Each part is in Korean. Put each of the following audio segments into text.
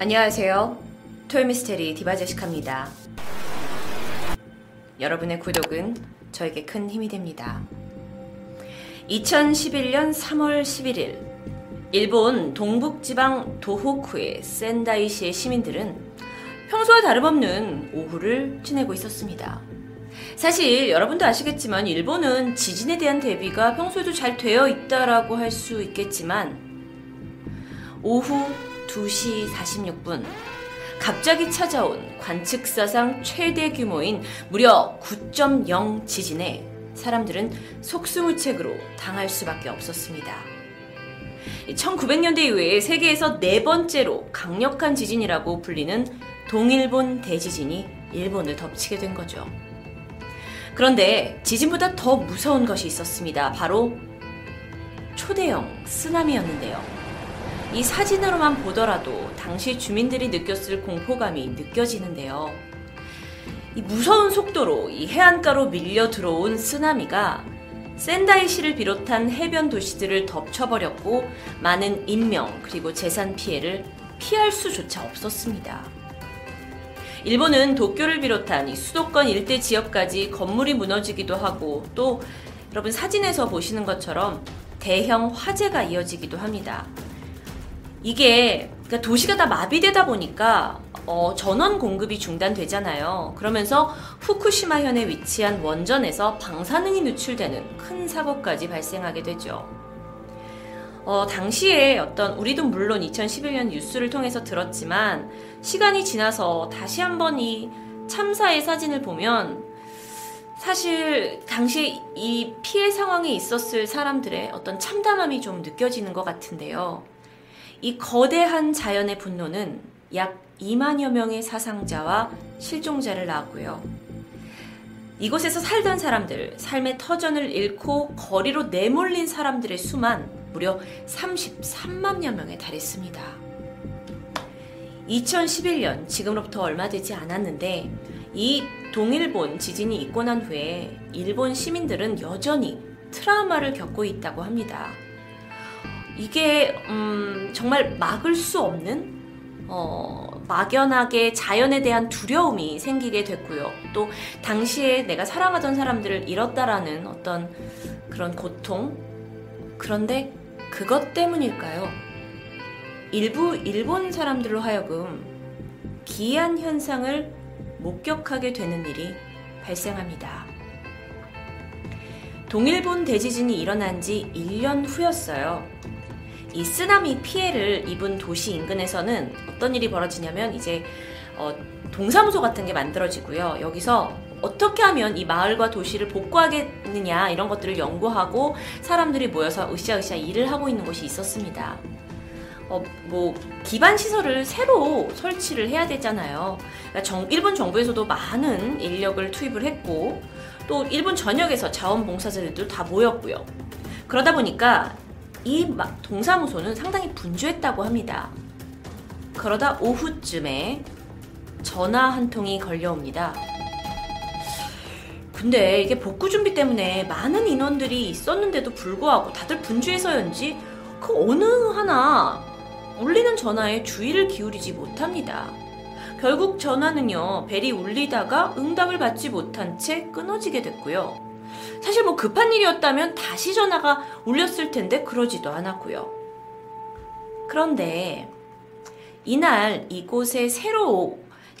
안녕하세요. 토요미스테리 디바제시카입니다. 여러분의 구독은 저에게 큰 힘이 됩니다. 2011년 3월 11일, 일본 동북지방 도호쿠의 센다이시의 시민들은 평소와 다름없는 오후를 지내고 있었습니다. 사실 여러분도 아시겠지만 일본은 지진에 대한 대비가 평소에도 잘 되어 있다라고 할 수 있겠지만 오후 2시 46분 갑자기 찾아온 관측사상 최대 규모인 무려 9.0 지진에 사람들은 속수무책으로 당할 수밖에 없었습니다. 1900년대 이후에 세계에서 네 번째로 강력한 지진이라고 불리는 동일본 대지진이 일본을 덮치게 된 거죠. 그런데 지진보다 더 무서운 것이 있었습니다. 바로 초대형 쓰나미였는데요. 이 사진으로만 보더라도 당시 주민들이 느꼈을 공포감이 느껴지는데요. 이 무서운 속도로 이 해안가로 밀려 들어온 쓰나미가 센다이시를 비롯한 해변 도시들을 덮쳐버렸고 많은 인명 그리고 재산 피해를 피할 수조차 없었습니다. 일본은 도쿄를 비롯한 이 수도권 일대 지역까지 건물이 무너지기도 하고 또 여러분 사진에서 보시는 것처럼 대형 화재가 이어지기도 합니다. 이게 그러니까 도시가 다 마비되다 보니까 어, 전원 공급이 중단되잖아요. 그러면서 후쿠시마 현에 위치한 원전에서 방사능이 누출되는 큰 사고까지 발생하게 되죠. 어, 당시에 어떤 우리도 물론 2011년 뉴스를 통해서 들었지만 시간이 지나서 다시 한번 이 참사의 사진을 보면 사실 당시에 이 피해 상황에 있었을 사람들의 어떤 참담함이 좀 느껴지는 것 같은데요. 이 거대한 자연의 분노는 약 2만여 명의 사상자와 실종자를 낳았고요. 이곳에서 살던 사람들, 삶의 터전을 잃고 거리로 내몰린 사람들의 수만 무려 33만여 명에 달했습니다. 2011년, 지금으로부터 얼마 되지 않았는데, 이 동일본 지진이 있고 난 후에 일본 시민들은 여전히 트라우마를 겪고 있다고 합니다. 이게 음, 정말 막을 수 없는 어, 막연하게 자연에 대한 두려움이 생기게 됐고요. 또 당시에 내가 사랑하던 사람들을 잃었다라는 어떤 그런 고통. 그런데 그것 때문일까요? 일부 일본 사람들로 하여금 기이한 현상을 목격하게 되는 일이 발생합니다. 동일본 대지진이 일어난 지 1년 후였어요. 이 쓰나미 피해를 입은 도시 인근에서는 어떤 일이 벌어지냐면 이제 어, 동사무소 같은 게 만들어지고요. 여기서 어떻게 하면 이 마을과 도시를 복구하겠느냐 이런 것들을 연구하고 사람들이 모여서 으쌰으쌰 일을 하고 있는 곳이 있었습니다. 어, 뭐 기반 시설을 새로 설치를 해야 되잖아요. 그러니까 정, 일본 정부에서도 많은 인력을 투입을 했고 또 일본 전역에서 자원봉사자들도 다 모였고요. 그러다 보니까 이 동사무소는 상당히 분주했다고 합니다. 그러다 오후쯤에 전화 한 통이 걸려옵니다. 근데 이게 복구 준비 때문에 많은 인원들이 있었는데도 불구하고 다들 분주해서였는지 그 어느 하나 울리는 전화에 주의를 기울이지 못합니다. 결국 전화는요, 벨이 울리다가 응답을 받지 못한 채 끊어지게 됐고요. 사실 뭐 급한 일이었다면 다시 전화가 울렸을 텐데 그러지도 않았고요. 그런데 이날 이곳에 새로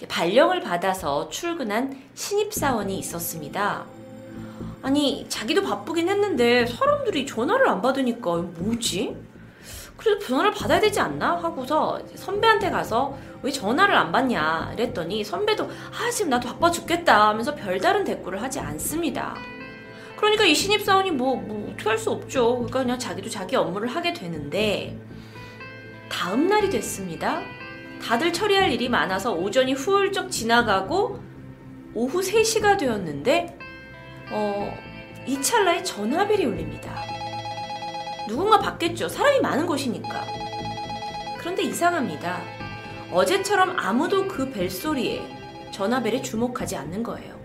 발령을 받아서 출근한 신입사원이 있었습니다. 아니, 자기도 바쁘긴 했는데 사람들이 전화를 안 받으니까 뭐지? 그래도 전화를 받아야 되지 않나? 하고서 선배한테 가서 왜 전화를 안 받냐? 이랬더니 선배도 아, 지금 나도 바빠 죽겠다 하면서 별다른 대꾸를 하지 않습니다. 그러니까 이 신입사원이 뭐, 뭐, 어떻게 할 수 없죠. 그러니까 그냥 자기도 자기 업무를 하게 되는데, 다음 날이 됐습니다. 다들 처리할 일이 많아서 오전이 후울적 지나가고, 오후 3시가 되었는데, 어, 이 찰나에 전화벨이 울립니다. 누군가 받겠죠. 사람이 많은 곳이니까. 그런데 이상합니다. 어제처럼 아무도 그 벨소리에 전화벨에 주목하지 않는 거예요.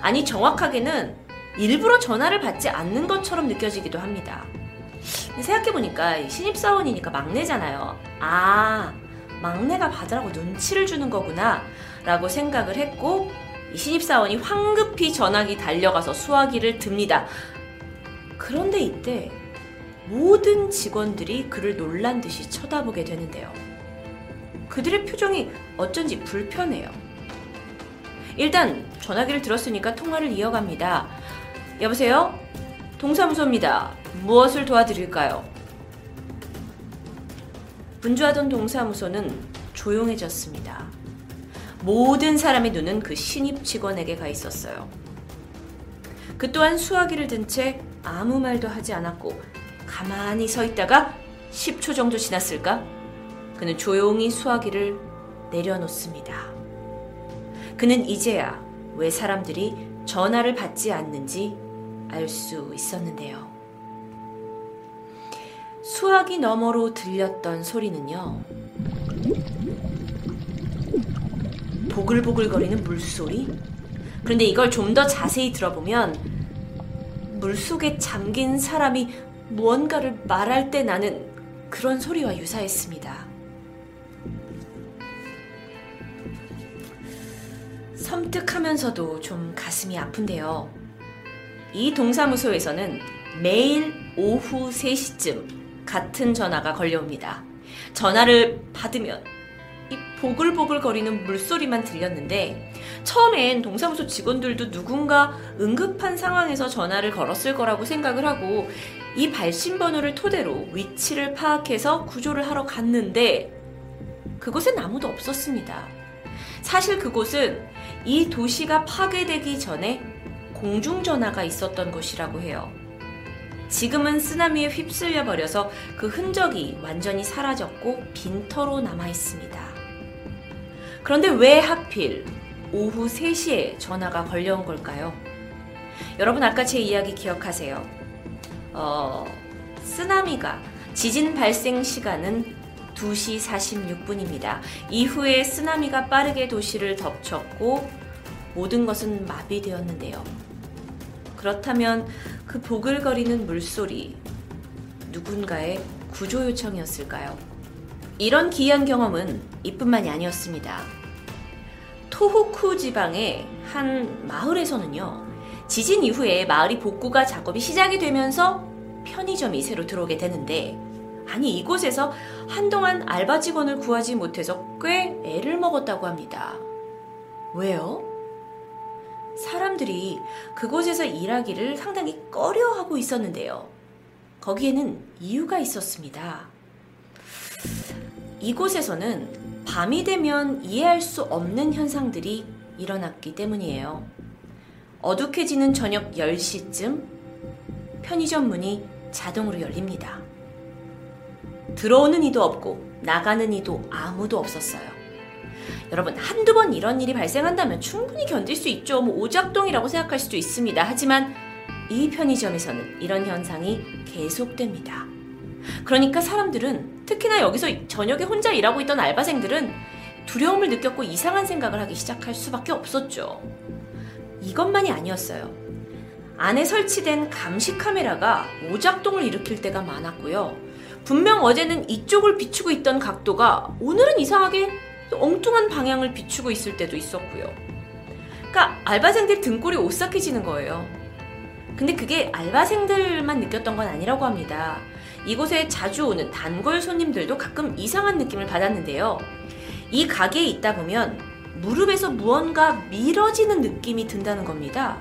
아니, 정확하게는 일부러 전화를 받지 않는 것처럼 느껴지기도 합니다. 생각해보니까 신입사원이니까 막내잖아요. 아, 막내가 받으라고 눈치를 주는 거구나 라고 생각을 했고 이 신입사원이 황급히 전화기 달려가서 수화기를 듭니다. 그런데 이때 모든 직원들이 그를 놀란 듯이 쳐다보게 되는데요. 그들의 표정이 어쩐지 불편해요. 일단 전화기를 들었으니까 통화를 이어갑니다. 여보세요? 동사무소입니다. 무엇을 도와드릴까요? 분주하던 동사무소는 조용해졌습니다. 모든 사람의 눈은 그 신입 직원에게 가 있었어요. 그 또한 수화기를 든 채 아무 말도 하지 않았고 가만히 서 있다가 10초 정도 지났을까? 그는 조용히 수화기를 내려놓습니다. 그는 이제야 왜 사람들이 전화를 받지 않는지 알 수 있었는데요. 수화기 너머로 들렸던 소리는요. 보글보글거리는 물소리? 그런데 이걸 좀 더 자세히 들어보면 물속에 잠긴 사람이 무언가를 말할 때 나는 그런 소리와 유사했습니다. 섬뜩하면서도 좀 가슴이 아픈데요. 이 동사무소에서는 매일 오후 3시쯤 같은 전화가 걸려옵니다. 전화를 받으면 이 보글보글 거리는 물소리만 들렸는데 처음엔 동사무소 직원들도 누군가 응급한 상황에서 전화를 걸었을 거라고 생각을 하고 이 발신 번호를 토대로 위치를 파악해서 구조를 하러 갔는데 그곳엔 아무도 없었습니다. 사실 그곳은 이 도시가 파괴되기 전에 공중전화가 있었던 곳이라고 해요. 지금은 쓰나미에 휩쓸려 버려서 그 흔적이 완전히 사라졌고 빈터로 남아 있습니다. 그런데 왜 하필 오후 3시에 전화가 걸려온 걸까요? 여러분 아까 제 이야기 기억하세요. 어, 쓰나미가 지진 발생 시간은 2시 46분입니다. 이후에 쓰나미가 빠르게 도시를 덮쳤고 모든 것은 마비되었는데요. 그렇다면 그 보글거리는 물소리 누군가의 구조 요청이었을까요? 이런 기이한 경험은 이뿐만이 아니었습니다. 토호쿠 지방의 한 마을에서는요, 지진 이후에 마을이 복구가 작업이 시작이 되면서 편의점이 새로 들어오게 되는데, 아니, 이곳에서 한동안 알바 직원을 구하지 못해서 꽤 애를 먹었다고 합니다. 왜요? 사람들이 그곳에서 일하기를 상당히 꺼려하고 있었는데요. 거기에는 이유가 있었습니다. 이곳에서는 밤이 되면 이해할 수 없는 현상들이 일어났기 때문이에요. 어둑해지는 저녁 10시쯤 편의점 문이 자동으로 열립니다. 들어오는 이도 없고 나가는 이도 아무도 없었어요. 여러분, 한두 번 이런 일이 발생한다면 충분히 견딜 수 있죠. 뭐 오작동이라고 생각할 수도 있습니다. 하지만 이 편의점에서는 이런 현상이 계속됩니다. 그러니까 사람들은 특히나 여기서 저녁에 혼자 일하고 있던 알바생들은 두려움을 느꼈고 이상한 생각을 하기 시작할 수밖에 없었죠. 이것만이 아니었어요. 안에 설치된 감시 카메라가 오작동을 일으킬 때가 많았고요. 분명 어제는 이쪽을 비추고 있던 각도가 오늘은 이상하게 엉뚱한 방향을 비추고 있을 때도 있었고요. 그러니까 알바생들 등골이 오싹해지는 거예요. 근데 그게 알바생들만 느꼈던 건 아니라고 합니다. 이곳에 자주 오는 단골 손님들도 가끔 이상한 느낌을 받았는데요. 이 가게에 있다 보면 무릎에서 무언가 밀어지는 느낌이 든다는 겁니다.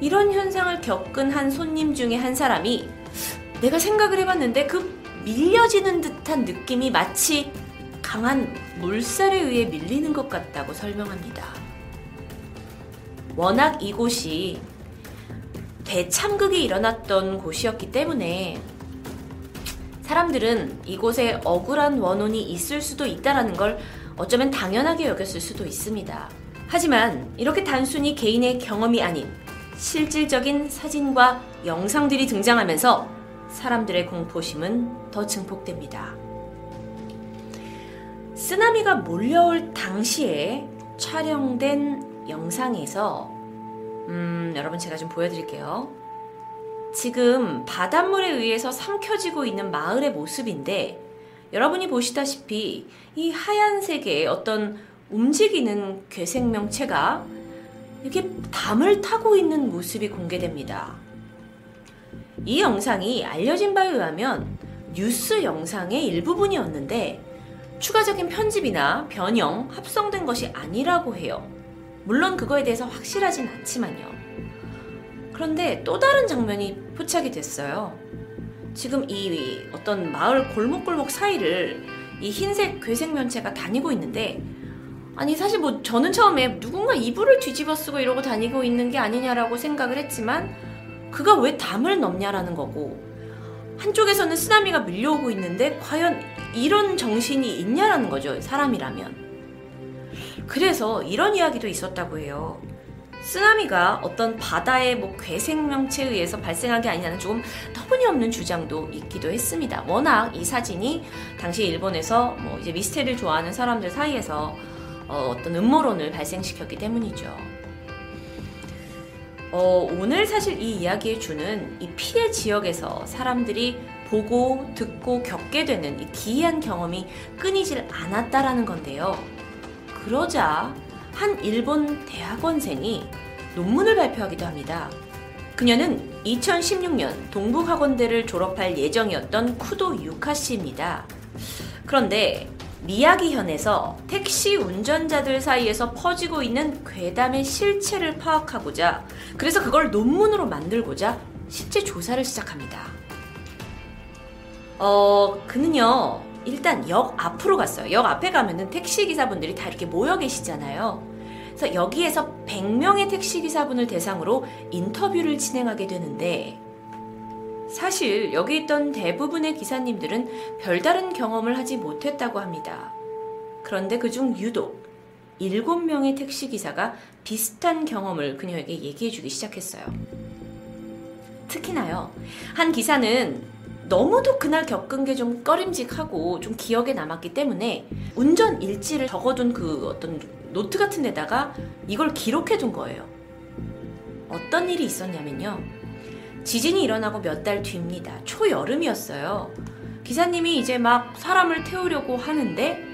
이런 현상을 겪은 한 손님 중에 한 사람이 내가 생각을 해봤는데 그 밀려지는 듯한 느낌이 마치 강한 물살에 의해 밀리는 것 같다고 설명합니다. 워낙 이곳이 대참극이 일어났던 곳이었기 때문에 사람들은 이곳에 억울한 원혼이 있을 수도 있다라는 걸 어쩌면 당연하게 여겼을 수도 있습니다. 하지만 이렇게 단순히 개인의 경험이 아닌 실질적인 사진과 영상들이 등장하면서 사람들의 공포심은 더 증폭됩니다. 쓰나미가 몰려올 당시에 촬영된 영상에서 음, 여러분 제가 좀 보여드릴게요. 지금 바닷물에 의해서 삼켜지고 있는 마을의 모습인데 여러분이 보시다시피 이 하얀색의 어떤 움직이는 괴생명체가 이렇게 담을 타고 있는 모습이 공개됩니다. 이 영상이 알려진 바에 의하면 뉴스 영상의 일부분이었는데 추가적인 편집이나 변형, 합성된 것이 아니라고 해요. 물론 그거에 대해서 확실하진 않지만요. 그런데 또 다른 장면이 포착이 됐어요. 지금 이 어떤 마을 골목골목 사이를 이 흰색 괴생면체가 다니고 있는데 아니 사실 뭐 저는 처음에 누군가 이불을 뒤집어 쓰고 이러고 다니고 있는 게 아니냐라고 생각을 했지만 그가 왜 담을 넘냐라는 거고 한쪽에서는 쓰나미가 밀려오고 있는데 과연 이런 정신이 있냐라는 거죠 사람이라면 그래서 이런 이야기도 있었다고 해요 쓰나미가 어떤 바다의 뭐 괴생명체에 의해서 발생한 게 아니냐는 조금 터무니없는 주장도 있기도 했습니다. 워낙 이 사진이 당시 일본에서 뭐 이제 미스테리를 좋아하는 사람들 사이에서 어, 떤 음모론을 발생시켰기 때문이죠. 어, 오늘 사실 이 이야기에 주는 이 피해 지역에서 사람들이 보고 듣고 겪게 되는 이 기이한 경험이 끊이질 않았다라는 건데요. 그러자 한 일본 대학원생이 논문을 발표하기도 합니다. 그녀는 2016년 동북학원대를 졸업할 예정이었던 쿠도 유카 씨입니다. 그런데 미야기현에서 택시 운전자들 사이에서 퍼지고 있는 괴담의 실체를 파악하고자 그래서 그걸 논문으로 만들고자 실제 조사를 시작합니다. 어, 그는요, 일단 역 앞으로 갔어요. 역 앞에 가면은 택시 기사분들이 다 이렇게 모여 계시잖아요. 그래서 여기에서 100명의 택시 기사분을 대상으로 인터뷰를 진행하게 되는데 사실 여기 있던 대부분의 기사님들은 별다른 경험을 하지 못했다고 합니다. 그런데 그중 유독 7명의 택시 기사가 비슷한 경험을 그녀에게 얘기해 주기 시작했어요. 특히나요. 한 기사는 너무도 그날 겪은 게 좀 꺼림직하고 좀 기억에 남았기 때문에 운전 일지를 적어둔 그 어떤 노트 같은 데다가 이걸 기록해 둔 거예요. 어떤 일이 있었냐면요. 지진이 일어나고 몇 달 뒤입니다. 초여름이었어요. 기사님이 이제 막 사람을 태우려고 하는데,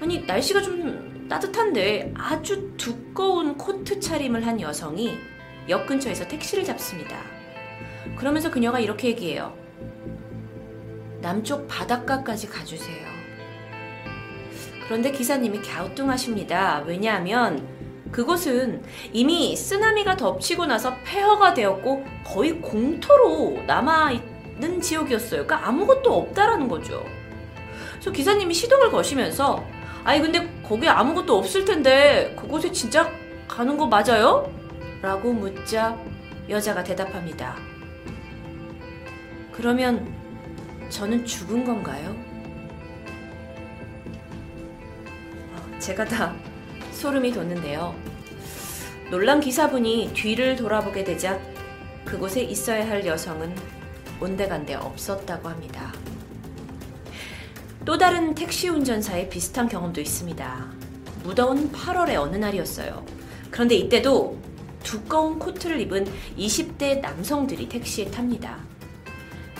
아니, 날씨가 좀 따뜻한데 아주 두꺼운 코트 차림을 한 여성이 역 근처에서 택시를 잡습니다. 그러면서 그녀가 이렇게 얘기해요. 남쪽 바닷가까지 가주세요. 그런데 기사님이 갸우뚱하십니다. 왜냐하면 그곳은 이미 쓰나미가 덮치고 나서 폐허가 되었고 거의 공터로 남아있는 지역이었어요. 그러니까 아무것도 없다라는 거죠. 그래서 기사님이 시동을 거시면서 아니 근데 거기 아무것도 없을 텐데 그곳에 진짜 가는 거 맞아요? 라고 묻자 여자가 대답합니다. 그러면 저는 죽은 건가요? 어, 제가 다 소름이 돋는데요. 놀란 기사분이 뒤를 돌아보게 되자 그곳에 있어야 할 여성은 온데간데 없었다고 합니다. 또 다른 택시 운전사의 비슷한 경험도 있습니다. 무더운 8월의 어느 날이었어요. 그런데 이때도 두꺼운 코트를 입은 20대 남성들이 택시에 탑니다.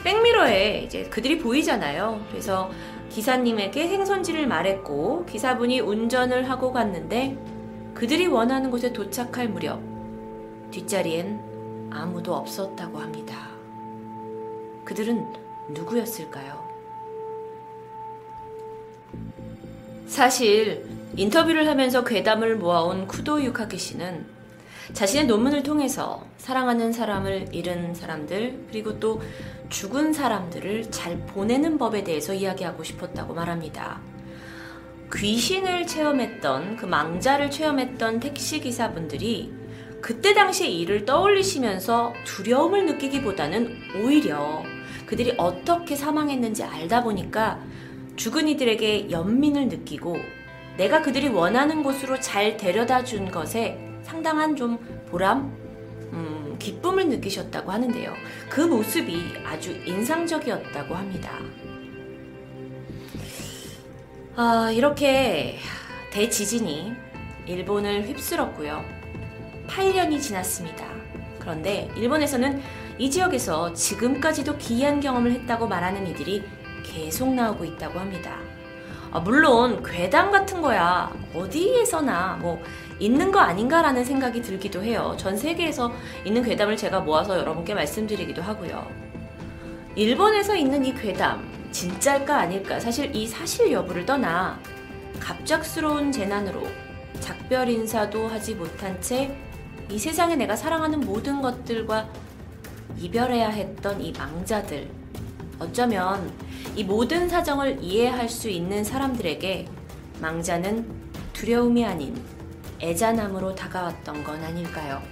백미러에 이제 그들이 보이잖아요. 그래서 기사님에게 행선지를 말했고 기사분이 운전을 하고 갔는데 그들이 원하는 곳에 도착할 무렵 뒷자리엔 아무도 없었다고 합니다. 그들은 누구였을까요? 사실 인터뷰를 하면서 괴담을 모아온 쿠도 유카키 씨는 자신의 논문을 통해서 사랑하는 사람을 잃은 사람들, 그리고 또 죽은 사람들을 잘 보내는 법에 대해서 이야기하고 싶었다고 말합니다. 귀신을 체험했던, 그 망자를 체험했던 택시 기사분들이 그때 당시의 일을 떠올리시면서 두려움을 느끼기보다는 오히려 그들이 어떻게 사망했는지 알다 보니까 죽은 이들에게 연민을 느끼고 내가 그들이 원하는 곳으로 잘 데려다 준 것에 상당한 좀 보람, 음, 기쁨을 느끼셨다고 하는데요. 그 모습이 아주 인상적이었다고 합니다. 아, 이렇게 대지진이 일본을 휩쓸었고요. 8년이 지났습니다. 그런데 일본에서는 이 지역에서 지금까지도 기이한 경험을 했다고 말하는 이들이 계속 나오고 있다고 합니다. 아, 물론 괴담 같은 거야 어디에서나 뭐 있는 거 아닌가라는 생각이 들기도 해요. 전 세계에서 있는 괴담을 제가 모아서 여러분께 말씀드리기도 하고요. 일본에서 있는 이 괴담 진짜일까 아닐까 사실 이 사실 여부를 떠나 갑작스러운 재난으로 작별 인사도 하지 못한 채 이 세상에 내가 사랑하는 모든 것들과 이별해야 했던 이 망자들 어쩌면 이 모든 사정을 이해할 수 있는 사람들에게 망자는 두려움이 아닌 애잔함으로 다가왔던 건 아닐까요?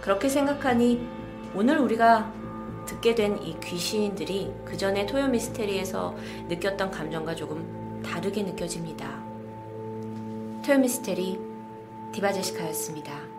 그렇게 생각하니 오늘 우리가 듣게 된 이 귀신들이 그 전에 토요 미스테리에서 느꼈던 감정과 조금 다르게 느껴집니다. 토요 미스테리 디바제시카였습니다.